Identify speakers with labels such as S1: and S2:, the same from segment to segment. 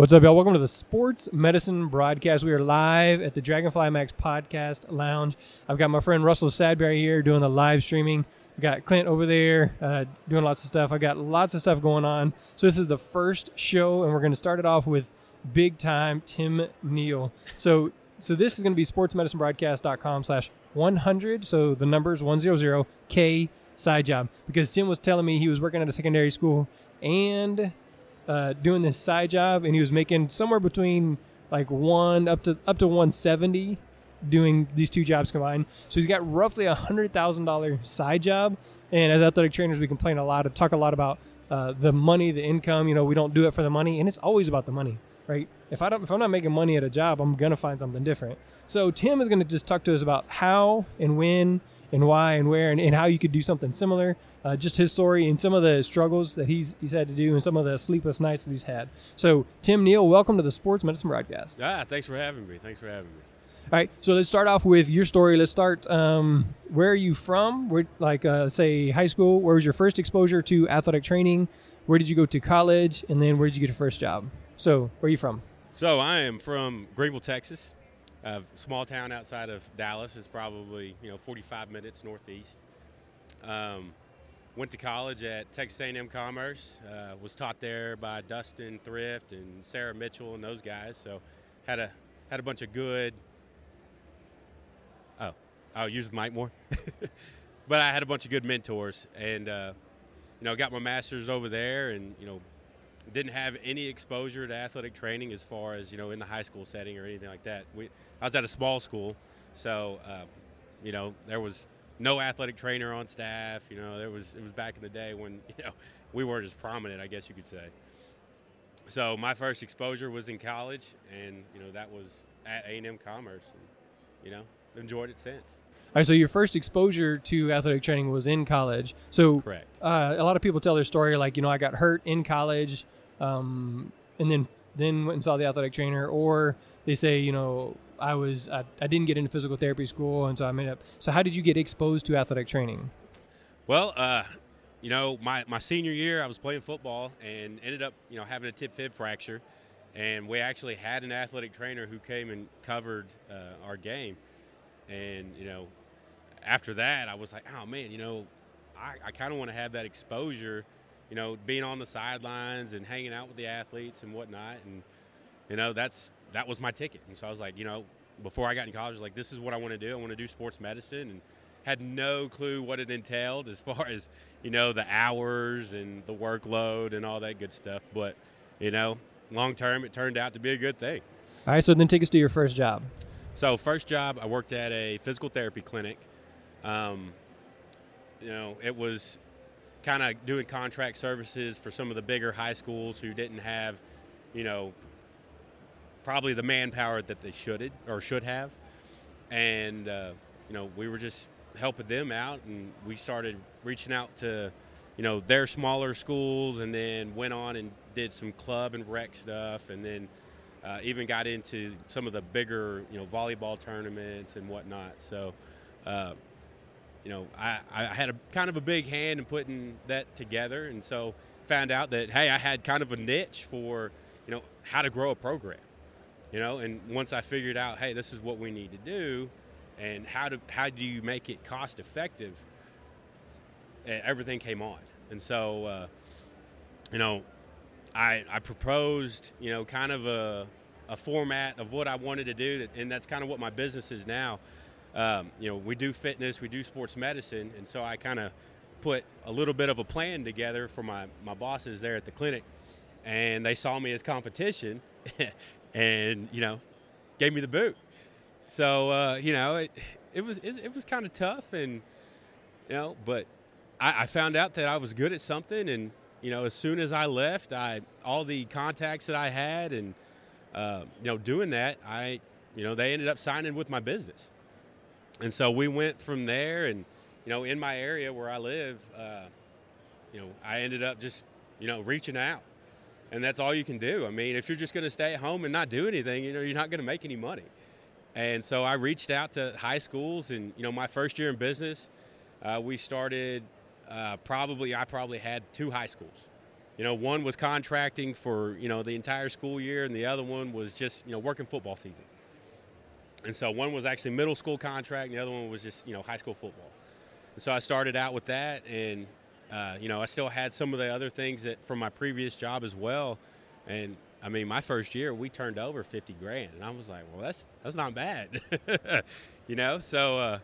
S1: What's up, y'all? Welcome to the Sports Medicine Broadcast. We are live at the Dragonfly Max Podcast Lounge. I've got my friend Russell Sadberry here doing the live streaming. We've got Clint over there uh, doing lots of stuff. I've got lots of stuff going on. So this is the first show, and we're going to start it off with big time Tim Neal. So so this is going to be sportsmedicinebroadcast.com slash 100. So the numbers 100 K side job because Tim was telling me he was working at a secondary school and uh, doing this side job, and he was making somewhere between like one up to up to 170 doing these two jobs combined. So he's got roughly a hundred thousand dollar side job. And as athletic trainers, we complain a lot, talk a lot about uh, the money, the income. You know, we don't do it for the money, and it's always about the money, right? If I don't, if I'm not making money at a job, I'm gonna find something different. So Tim is gonna just talk to us about how and when and why and where and, and how you could do something similar. Uh, just his story and some of the struggles that he's he's had to do and some of the sleepless nights that he's had. So Tim Neal, welcome to the Sports Medicine Broadcast.
S2: Ah, thanks for having me. Thanks for having me.
S1: All right, so let's start off with your story. Let's start. Um, where are you from? Where, like, uh, say, high school. Where was your first exposure to athletic training? Where did you go to college? And then where did you get your first job? So, where are you from?
S2: So, I am from Greenville, Texas a small town outside of Dallas is probably you know 45 minutes northeast. Um, went to college at Texas A&M Commerce. Uh, was taught there by Dustin Thrift and Sarah Mitchell and those guys. So had a had a bunch of good. Oh, I'll use the mic more. but I had a bunch of good mentors, and uh, you know got my master's over there, and you know didn't have any exposure to athletic training as far as you know in the high school setting or anything like that. We, I was at a small school, so uh, you know there was no athletic trainer on staff. You know there was it was back in the day when you know we weren't as prominent, I guess you could say. So my first exposure was in college, and you know that was at A and M Commerce. And, you know, enjoyed it since.
S1: All right, so your first exposure to athletic training was in college. So,
S2: correct.
S1: Uh, a lot of people tell their story like, you know, I got hurt in college, um, and then then went and saw the athletic trainer, or they say, you know, I was I, I didn't get into physical therapy school, and so I made up. So, how did you get exposed to athletic training?
S2: Well, uh, you know, my, my senior year, I was playing football and ended up, you know, having a tib fib fracture, and we actually had an athletic trainer who came and covered uh, our game, and you know, after that, I was like, oh man, you know, I, I kind of want to have that exposure, you know, being on the sidelines and hanging out with the athletes and whatnot. And, you know, that's that was my ticket. And so I was like, you know, before I got in college, like, this is what I want to do. I want to do sports medicine. And had no clue what it entailed as far as, you know, the hours and the workload and all that good stuff. But, you know, long term, it turned out to be a good thing.
S1: All right. So then take us to your first job.
S2: So, first job, I worked at a physical therapy clinic um, you know, it was kind of doing contract services for some of the bigger high schools who didn't have, you know, probably the manpower that they should or should have, and uh, you know, we were just helping them out, and we started reaching out to, you know, their smaller schools, and then went on and did some club and rec stuff, and then. Uh, even got into some of the bigger, you know, volleyball tournaments and whatnot. So, uh, you know, I, I had a kind of a big hand in putting that together, and so found out that hey, I had kind of a niche for you know how to grow a program, you know, and once I figured out, hey, this is what we need to do, and how to how do you make it cost effective, everything came on, and so uh, you know, I I proposed you know kind of a a format of what I wanted to do, and that's kind of what my business is now um, you know, we do fitness, we do sports medicine, and so I kind of put a little bit of a plan together for my, my bosses there at the clinic, and they saw me as competition, and you know, gave me the boot. So uh, you know, it it was it, it was kind of tough, and you know, but I, I found out that I was good at something, and you know, as soon as I left, I all the contacts that I had, and uh, you know, doing that, I you know, they ended up signing with my business and so we went from there and you know in my area where i live uh, you know i ended up just you know reaching out. And that's all you can do. I mean if you're just going to stay at home and not do anything you know you're not going to make any money. And so i reached out to high schools and you know my first year in business uh, we started uh, probably i probably had two high schools. You know, one was contracting for you know the entire school year, and the other one was just you know working football season. And so one was actually middle school contract, and the other one was just you know high school football. And so I started out with that, and uh, you know I still had some of the other things that from my previous job as well. And I mean, my first year we turned over fifty grand, and I was like, well, that's that's not bad, you know. So uh,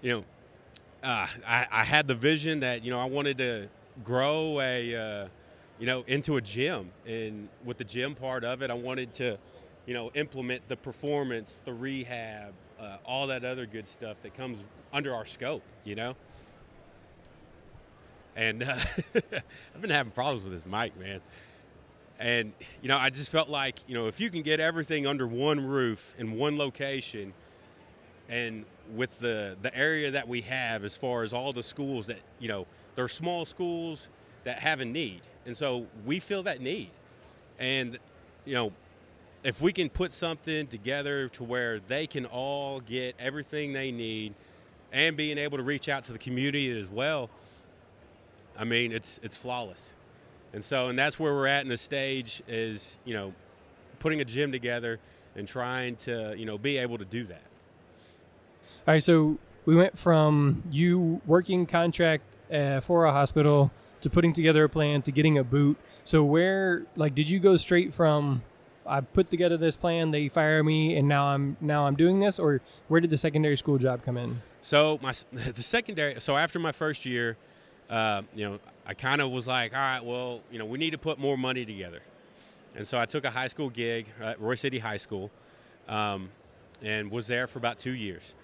S2: you know, uh, I, I, had the vision that you know I wanted to grow a uh, you know into a gym, and with the gym part of it, I wanted to you know implement the performance, the rehab, uh, all that other good stuff that comes under our scope, you know. And uh, I've been having problems with this mic, man. And you know, I just felt like you know if you can get everything under one roof in one location and with the the area that we have as far as all the schools that you know they're small schools that have a need and so we feel that need and you know if we can put something together to where they can all get everything they need and being able to reach out to the community as well i mean it's it's flawless and so and that's where we're at in the stage is you know putting a gym together and trying to you know be able to do that
S1: all right, so we went from you working contract uh, for a hospital to putting together a plan to getting a boot. So where, like, did you go straight from I put together this plan, they fire me, and now I'm now I'm doing this, or where did the secondary school job come in?
S2: So my the secondary. So after my first year, uh, you know, I kind of was like, all right, well, you know, we need to put more money together, and so I took a high school gig at Royse City High School, um, and was there for about two years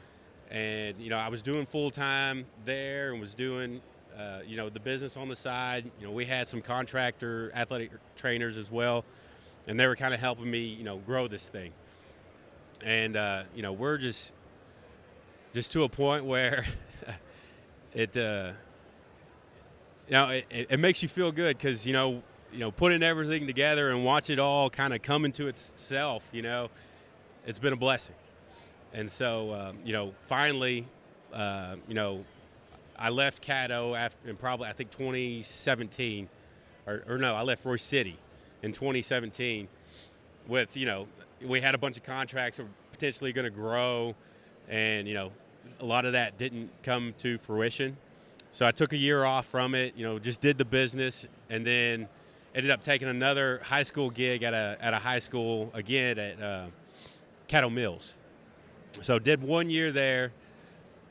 S2: and you know I was doing full time there and was doing uh, you know the business on the side. You know we had some contractor athletic trainers as well, and they were kind of helping me you know grow this thing. And uh, you know we're just just to a point where it uh, you know it, it makes you feel good because you know you know putting everything together and watch it all kind of come into itself. You know it's been a blessing. And so, um, you know, finally, uh, you know, I left Caddo after, in probably I think 2017, or, or no, I left Royse City in 2017 with you know we had a bunch of contracts that were potentially going to grow, and you know a lot of that didn't come to fruition. So I took a year off from it. You know, just did the business, and then ended up taking another high school gig at a at a high school again at uh, Caddo Mills so did one year there,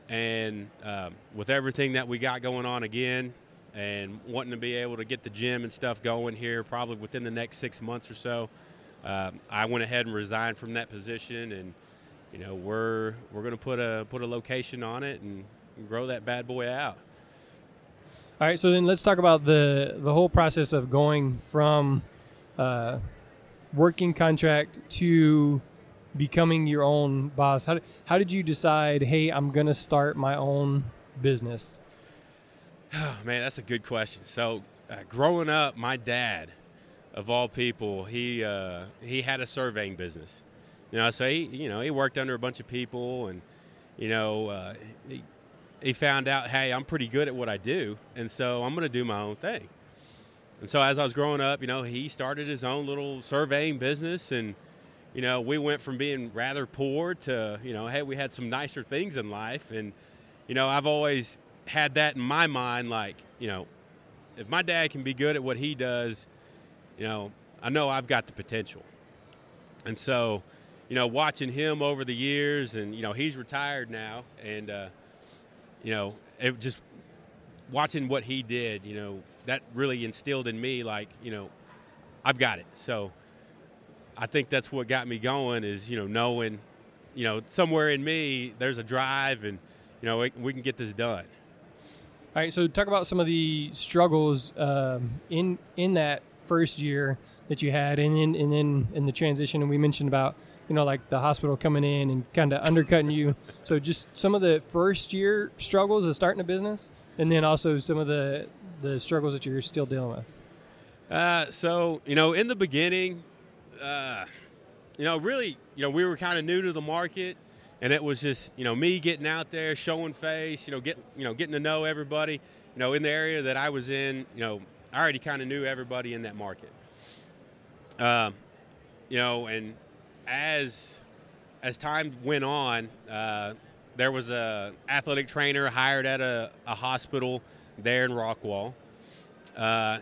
S2: and um, with everything that we got going on again, and wanting to be able to get the gym and stuff going here, probably within the next six months or so, uh, I went ahead and resigned from that position, and you know we're we're going to put a put a location on it and grow that bad boy out.
S1: All right, so then let's talk about the the whole process of going from uh, working contract to becoming your own boss how how did you decide hey i'm going to start my own business
S2: oh, man that's a good question. So uh, growing up my dad of all people he uh, he had a surveying business. You know so he you know he worked under a bunch of people and you know uh, he, he found out hey i'm pretty good at what i do and so i'm going to do my own thing. And so as i was growing up you know he started his own little surveying business and you know, we went from being rather poor to, you know, hey, we had some nicer things in life. And, you know, I've always had that in my mind like, you know, if my dad can be good at what he does, you know, I know I've got the potential. And so, you know, watching him over the years, and, you know, he's retired now, and, uh, you know, it just watching what he did, you know, that really instilled in me, like, you know, I've got it. So, I think that's what got me going is, you know, knowing, you know, somewhere in me there's a drive and, you know, we, we can get this done.
S1: All right, so talk about some of the struggles um, in in that first year that you had, and then and then in the transition. And we mentioned about you know like the hospital coming in and kind of undercutting you. So just some of the first year struggles of starting a business, and then also some of the the struggles that you're still dealing with.
S2: Uh, so you know, in the beginning, uh, you know, really, you know, we were kind of new to the market, and it was just, you know, me getting out there, showing face, you know, get, you know, getting to know everybody. You know, in the area that I was in, you know, I already kind of knew everybody in that market. Um, you know, and as as time went on, uh, there was a athletic trainer hired at a, a hospital there in Rockwall, uh,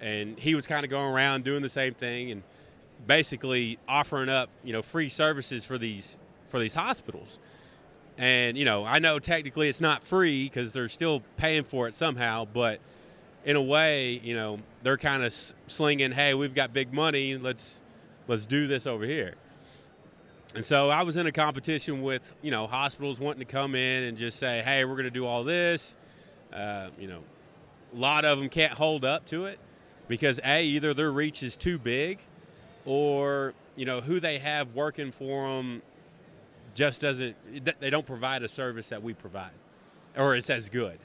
S2: and he was kind of going around doing the same thing and basically offering up you know free services for these for these hospitals. And you know, I know technically it's not free because they're still paying for it somehow, but in a way, you know, they're kind of slinging, "Hey, we've got big money. Let's let's do this over here." And so I was in a competition with you know hospitals wanting to come in and just say, "Hey, we're going to do all this." Uh, you know, a lot of them can't hold up to it because a either their reach is too big, or you know who they have working for them just doesn't. They don't provide a service that we provide, or it's as good.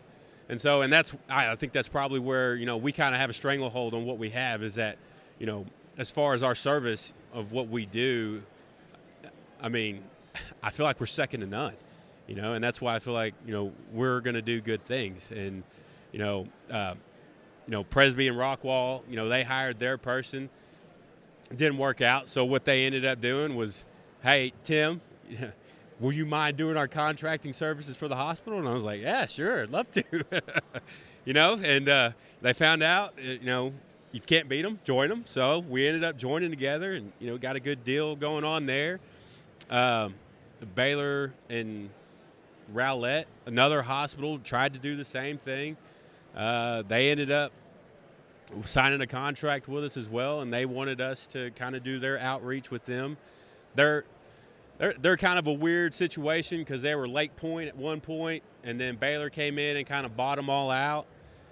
S2: And so, and that's I think that's probably where you know we kind of have a stranglehold on what we have is that you know as far as our service of what we do, I mean, I feel like we're second to none, you know, and that's why I feel like you know we're going to do good things, and you know, uh, you know, Presby and Rockwall, you know, they hired their person, didn't work out, so what they ended up doing was, hey, Tim. will you mind doing our contracting services for the hospital? And I was like, yeah, sure, I'd love to. you know, and uh, they found out, uh, you know, you can't beat them, join them. So we ended up joining together and, you know, got a good deal going on there. Um, Baylor and Rowlett, another hospital, tried to do the same thing. Uh, they ended up signing a contract with us as well, and they wanted us to kind of do their outreach with them. They're they're, they're kind of a weird situation because they were Lake Pointe at one point, and then Baylor came in and kind of bought them all out.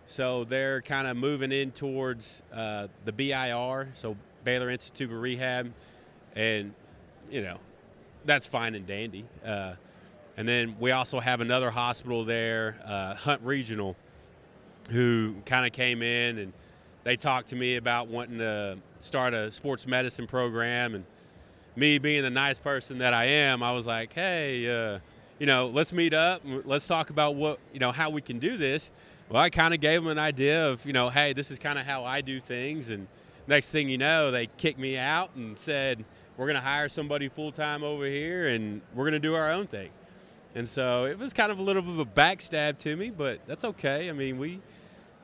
S2: So they're kind of moving in towards uh, the BIR, so Baylor Institute of Rehab, and you know that's fine and dandy. Uh, and then we also have another hospital there, uh, Hunt Regional, who kind of came in and they talked to me about wanting to start a sports medicine program and me being the nice person that I am, I was like, hey, uh, you know, let's meet up. Let's talk about what, you know, how we can do this. Well, I kind of gave them an idea of, you know, hey, this is kind of how I do things. And next thing you know, they kicked me out and said, we're going to hire somebody full time over here and we're going to do our own thing. And so it was kind of a little bit of a backstab to me, but that's okay. I mean, we,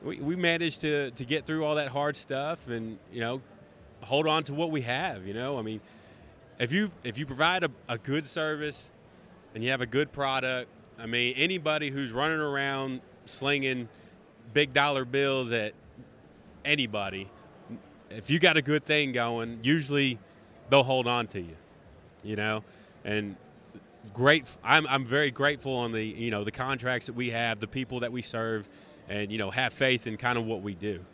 S2: we, we managed to, to get through all that hard stuff and, you know, hold on to what we have, you know. I mean, if you if you provide a, a good service and you have a good product, I mean anybody who's running around slinging big dollar bills at anybody, if you got a good thing going, usually they'll hold on to you, you know, and great. I'm I'm very grateful on the you know the contracts that we have, the people that we serve, and you know have faith in kind of what we do.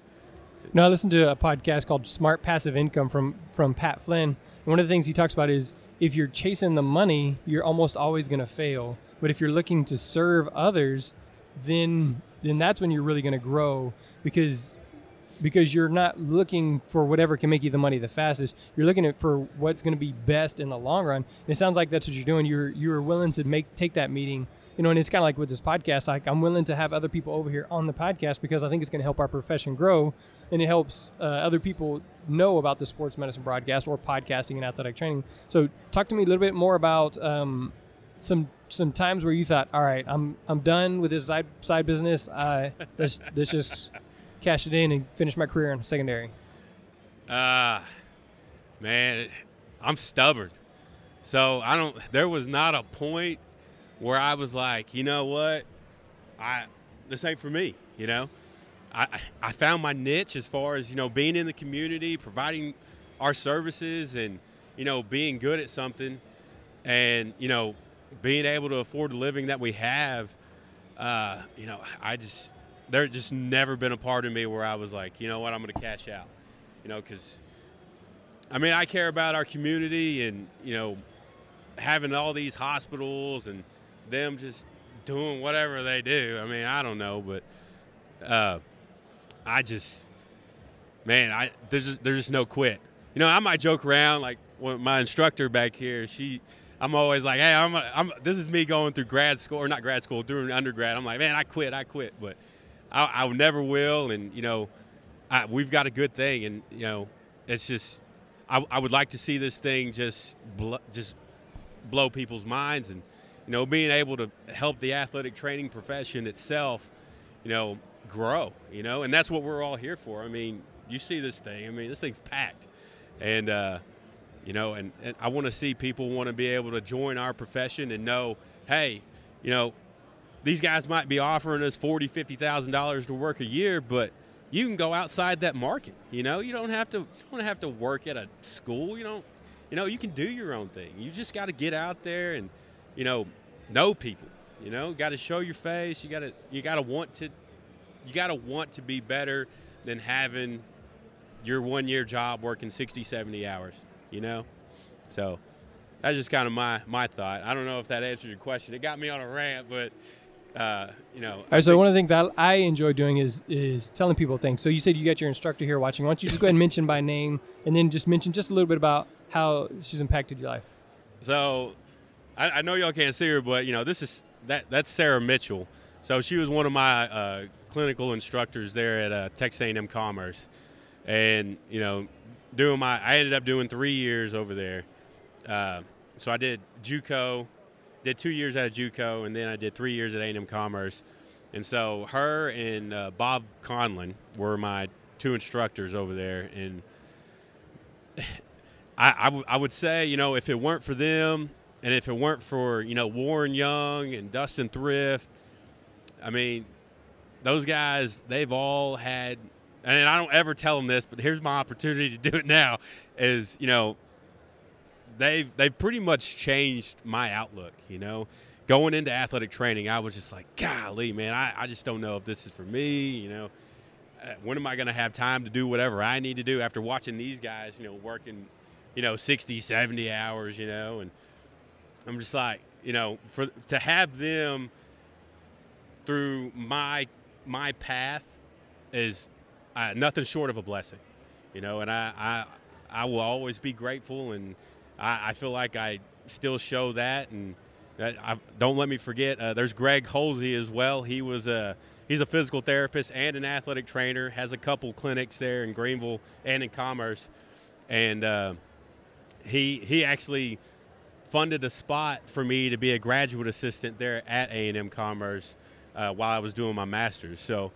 S1: Now I listened to a podcast called Smart Passive Income from from Pat Flynn one of the things he talks about is if you're chasing the money, you're almost always going to fail. But if you're looking to serve others, then then that's when you're really going to grow because because you're not looking for whatever can make you the money the fastest. You're looking at for what's going to be best in the long run. And it sounds like that's what you're doing. You're you're willing to make take that meeting you know, and it's kind of like with this podcast, like I'm willing to have other people over here on the podcast because I think it's going to help our profession grow and it helps uh, other people know about the sports medicine broadcast or podcasting and athletic training. So, talk to me a little bit more about um, some some times where you thought, "All right, I'm I'm done with this side side business. Uh, let's let's just cash it in and finish my career in secondary."
S2: Uh man, I'm stubborn. So I don't. There was not a point where I was like, you know what, I this ain't for me. You know, I I found my niche as far as you know being in the community, providing our services, and you know being good at something, and you know being able to afford the living that we have. Uh, you know, I just there's just never been a part of me where I was like, you know what, I'm going to cash out. You know, because I mean, I care about our community, and you know, having all these hospitals and them just doing whatever they do. I mean, I don't know, but uh, I just, man, I there's just, there's just no quit. You know, I might joke around like when my instructor back here. She, I'm always like, hey, I'm, a, I'm this is me going through grad school or not grad school, doing undergrad. I'm like, man, I quit, I quit, but I, I never will. And you know, I, we've got a good thing, and you know, it's just I, I would like to see this thing just bl- just blow people's minds, and you know, being able to help the athletic training profession itself, you know, grow. You know, and that's what we're all here for. I mean, you see this thing. I mean, this thing's packed, and uh, you know, and, and I want to see people want to be able to join our profession and know, hey, you know, these guys might be offering us forty, fifty thousand dollars to work a year, but you can go outside that market. You know, you don't have to you don't have to work at a school. You don't, you know, you can do your own thing. You just got to get out there and, you know, know people. You know, got to show your face. You got to you got to want to you got to want to be better than having your one year job working 60, 70 hours. You know, so that's just kind of my my thought. I don't know if that answered your question. It got me on a rant, but uh, you know.
S1: All right, so one of the things I, I enjoy doing is is telling people things. So you said you got your instructor here watching. Why don't you just go ahead and mention by name, and then just mention just a little bit about how she's impacted your life.
S2: So, I, I know y'all can't see her, but you know this is that that's Sarah Mitchell. So she was one of my uh, clinical instructors there at uh, Texas A&M Commerce, and you know, doing my I ended up doing three years over there. Uh, so I did JUCO, did two years of JUCO, and then I did three years at A&M Commerce. And so her and uh, Bob Conlon were my two instructors over there, and I, I, w- I would say, you know, if it weren't for them, and if it weren't for you know Warren Young and Dustin Thrift, I mean, those guys they've all had, and I don't ever tell them this, but here's my opportunity to do it now. Is you know they've they've pretty much changed my outlook. You know, going into athletic training, I was just like, golly, man, I, I just don't know if this is for me. You know, uh, when am I going to have time to do whatever I need to do after watching these guys, you know, working, you know, 60, 70 hours, you know, and I'm just like, you know, for to have them through my my path is uh, nothing short of a blessing, you know, and I I I will always be grateful and I, I feel like I still show that, and that I, don't let me forget. Uh, there's Greg Holsey as well. He was a he's a physical therapist and an athletic trainer. Has a couple clinics there in Greenville and in Commerce, and uh, he he actually funded a spot for me to be a graduate assistant there at A&M Commerce uh, while I was doing my master's. So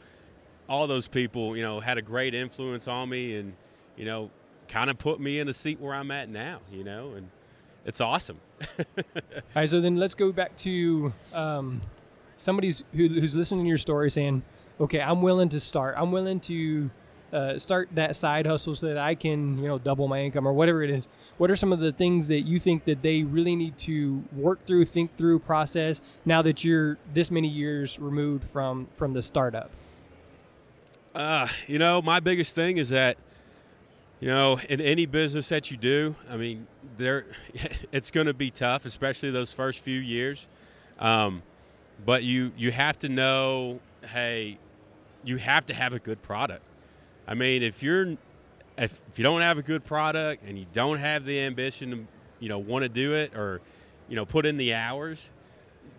S2: all those people, you know, had a great influence on me, and you know, kind of put me in a seat where I'm at now, you know, and it's awesome.
S1: All right, so then let's go back to um, somebody's who, who's listening to your story saying, okay, I'm willing to start. I'm willing to uh, start that side hustle so that I can, you know, double my income or whatever it is. What are some of the things that you think that they really need to work through, think through, process now that you're this many years removed from from the startup?
S2: Uh, you know, my biggest thing is that you know, in any business that you do, I mean, there, it's going to be tough, especially those first few years. Um, but you you have to know, hey, you have to have a good product. I mean, if you're if, if you don't have a good product and you don't have the ambition to, you know, want to do it or, you know, put in the hours,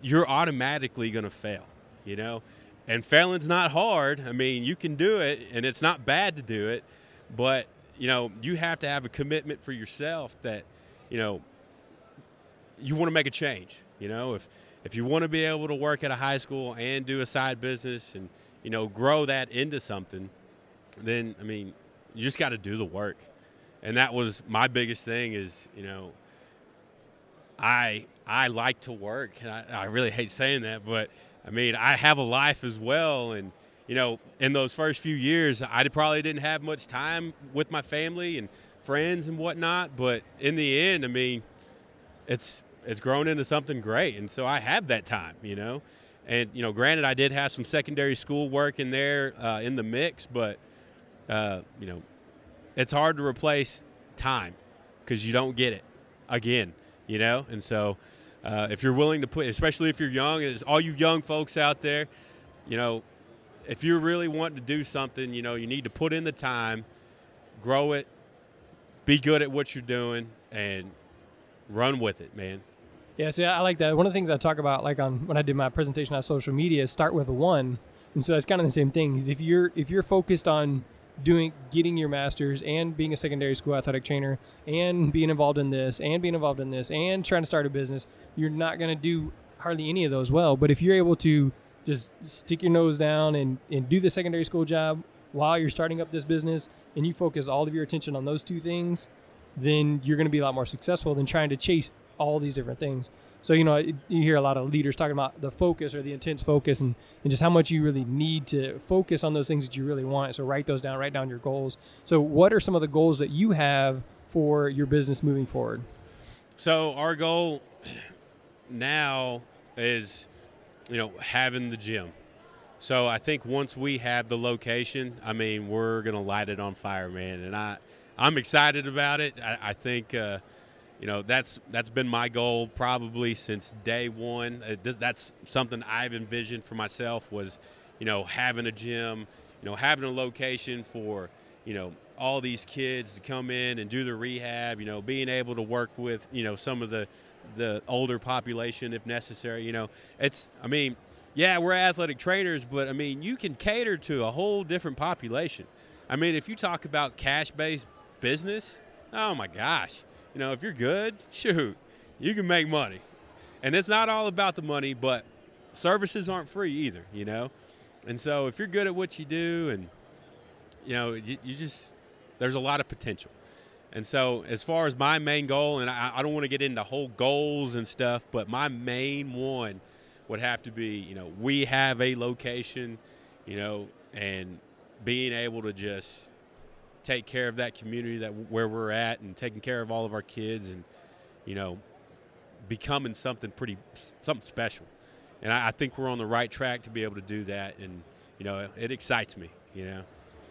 S2: you're automatically going to fail. You know, and failing's not hard. I mean, you can do it, and it's not bad to do it, but you know, you have to have a commitment for yourself that, you know, you want to make a change. You know, if if you want to be able to work at a high school and do a side business and you know grow that into something, then I mean, you just got to do the work. And that was my biggest thing is you know, I I like to work. And I, I really hate saying that, but I mean I have a life as well, and you know, in those first few years, I probably didn't have much time with my family and friends and whatnot. But in the end, I mean, it's it's grown into something great, and so I have that time, you know. And you know, granted, I did have some secondary school work in there uh, in the mix, but uh, you know, it's hard to replace time because you don't get it again, you know. And so, uh, if you're willing to put, especially if you're young, all you young folks out there, you know, if you really want to do something, you know, you need to put in the time, grow it, be good at what you're doing, and run with it, man.
S1: Yeah, see, I like that. One of the things I talk about, like on when I did my presentation on social media, is start with one, and so that's kind of the same thing. Is if you're if you're focused on doing getting your masters and being a secondary school athletic trainer and being involved in this and being involved in this and trying to start a business, you're not going to do hardly any of those well. But if you're able to just stick your nose down and, and do the secondary school job while you're starting up this business and you focus all of your attention on those two things, then you're going to be a lot more successful than trying to chase all these different things. So, you know, you hear a lot of leaders talking about the focus or the intense focus and, and just how much you really need to focus on those things that you really want. So, write those down, write down your goals. So, what are some of the goals that you have for your business moving forward?
S2: So, our goal now is, you know, having the gym. So, I think once we have the location, I mean, we're to light it on fire, man. And I, I'm excited about it. I, I think, uh, you know that's that's been my goal probably since day one. Uh, that's something I've envisioned for myself was, you know, having a gym, you know, having a location for, you know, all these kids to come in and do the rehab. You know, being able to work with, you know, some of the the older population if necessary. You know, it's I mean, yeah, we're athletic trainers, but I mean, you can cater to a whole different population. I mean, if you talk about cash based business, oh my gosh you know, if you're good, shoot, you can make money. And it's not all about the money, but services aren't free either, you know? And so if you're good at what you do and, you know, you, you just, there's a lot of potential. And so, as far as my main goal, and I, I don't want to get into whole goals and stuff, but my main one would have to be, you know, we have a location, you know, and being able to just take care of that community that where we're at and taking care of all of our kids and you know becoming something pretty something special. And I, I, think we're on the right track to be able to do that. And you know it excites me you know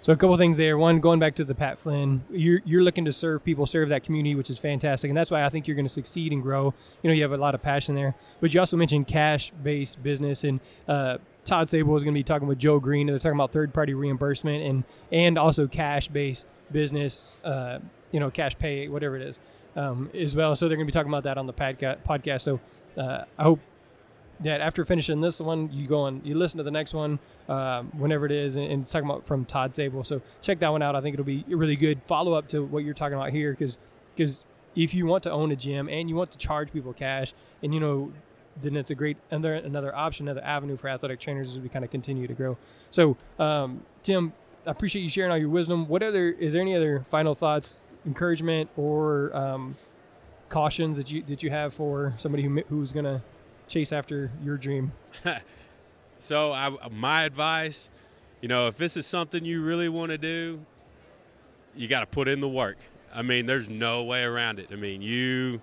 S1: so a couple things there one going back to the pat flynn you're, you're looking to serve people serve that community which is fantastic and that's why i think you're going to succeed and grow you know you have a lot of passion there but you also mentioned cash based business and uh, Todd Sable is going to be talking with Joe Green. And they're talking about third party reimbursement and and also cash based business, uh, you know, cash pay, whatever it is, um, as well. So they're going to be talking about that on the podcast. So uh, I hope that after finishing this one, you go and you listen to the next one um, whenever it is, and, and talking about from Todd Sable. So check that one out. I think it'll be a really good follow up to what you're talking about here, because because if you want to own a gym and you want to charge people cash, and you know then it's a great another another option, another avenue for athletic trainers as we kind of continue to grow. So, um, Tim, I appreciate you sharing all your wisdom. What other is there any other final thoughts, encouragement, or um, cautions that you that you have for somebody who who's gonna chase after your dream?
S2: so, I, my advice, you know, if this is something you really want to do, you got to put in the work. I mean, there's no way around it. I mean, you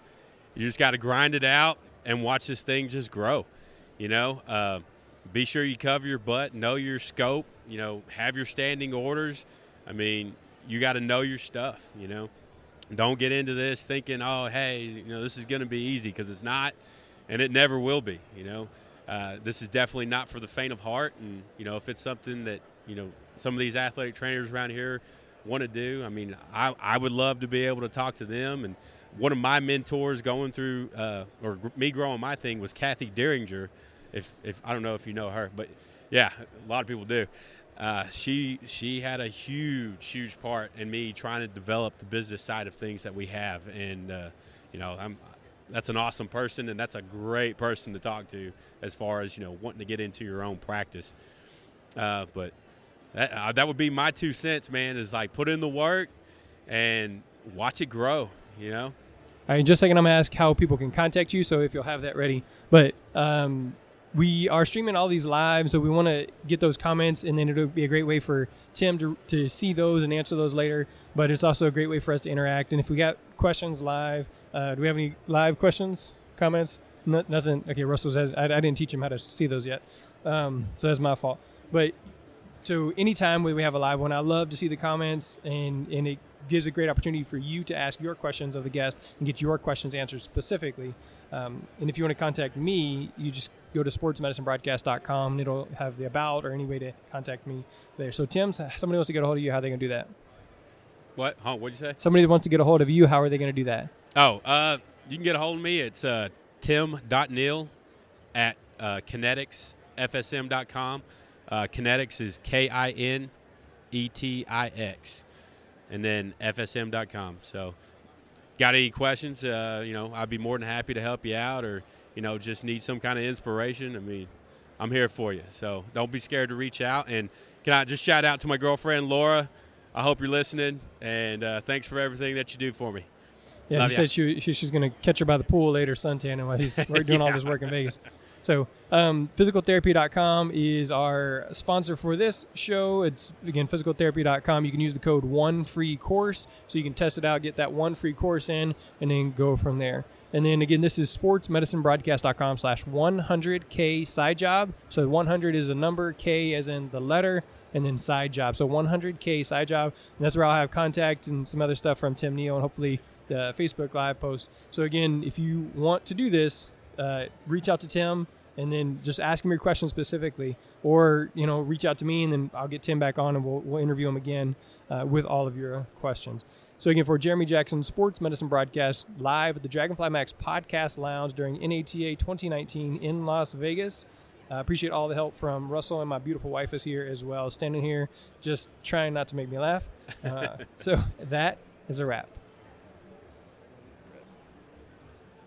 S2: you just got to grind it out and watch this thing just grow. You know, uh, be sure you cover your butt, know your scope. You know, have your standing orders. I mean, you got to know your stuff. You know, don't get into this thinking, oh, hey, you know, this is going to be easy because it's not, and it never will be. You know, uh, this is definitely not for the faint of heart. And you know, if it's something that you know some of these athletic trainers around here want to do, I mean, I, I would love to be able to talk to them and one of my mentors going through uh, or me growing my thing was Kathy Derringer. If if I don't know if you know her, but yeah, a lot of people do. Uh, she she had a huge huge part in me trying to develop the business side of things that we have, and uh, you know I'm that's an awesome person, and that's a great person to talk to as far as you know wanting to get into your own practice. Uh, but that, uh, that would be my two cents, man. Is like put in the work and watch it grow. You know,
S1: all right, in just a second, I'm going to ask how people can contact you. So if you'll have that ready. But um, we are streaming all these live, so we want to get those comments, and then it'll be a great way for Tim to, to see those and answer those later. But it's also a great way for us to interact. And if we got questions live, uh, do we have any live questions, comments? No, nothing. Okay, Russell says I, I, didn't teach him how to see those yet, um, so that's my fault. But so anytime we have a live one, I love to see the comments, and and it gives a great opportunity for you to ask your questions of the guest and get your questions answered specifically. Um, and if you want to contact me, you just go to sportsmedicinebroadcast.com and it'll have the about or any way to contact me there. So, Tim, somebody wants to get a hold of you. How are they going to do that?
S2: What? Huh, what'd you say?
S1: Somebody wants to get a hold of you. How are they going to do that?
S2: Oh, uh, you can get a hold of me. It's uh, tim.neal at uh, kinetixfsm.com. Uh, Kinetix is K I N E T I X, and then FSM.com. So, got any questions? Uh, you know, I'd be more than happy to help you out, or you know, just need some kind of inspiration. I mean, I'm here for you. So don't be scared to reach out. And can I just shout out to my girlfriend Laura? I hope you're listening, and uh, thanks for everything that you do for me.
S1: Yeah,
S2: Love
S1: she said she, she she's going to catch her by the pool later, suntanning while he's we're doing all this work in Vegas. So, um, physicaltherapy.com is our sponsor for this show. It's again physicaltherapy.com. You can use the code one free course, so you can test it out, get that one free course in, and then go from there. And then again, this is sportsmedicinebroadcast.com slash 100k side job. So 100 is a number, K as in the letter, and then side job. So 100k side job. And that's where I'll have contact and some other stuff from Tim Neal and hopefully the Facebook Live post. So again, if you want to do this, uh, reach out to Tim and then just ask him your question specifically, or you know, reach out to me and then I'll get Tim back on and we'll, we'll interview him again uh, with all of your questions. So again, for Jeremy Jackson Sports Medicine Broadcast live at the Dragonfly Max Podcast Lounge during NATA 2019 in Las Vegas. I appreciate all the help from Russell and my beautiful wife is here as well, standing here just trying not to make me laugh. Uh, so that is a wrap.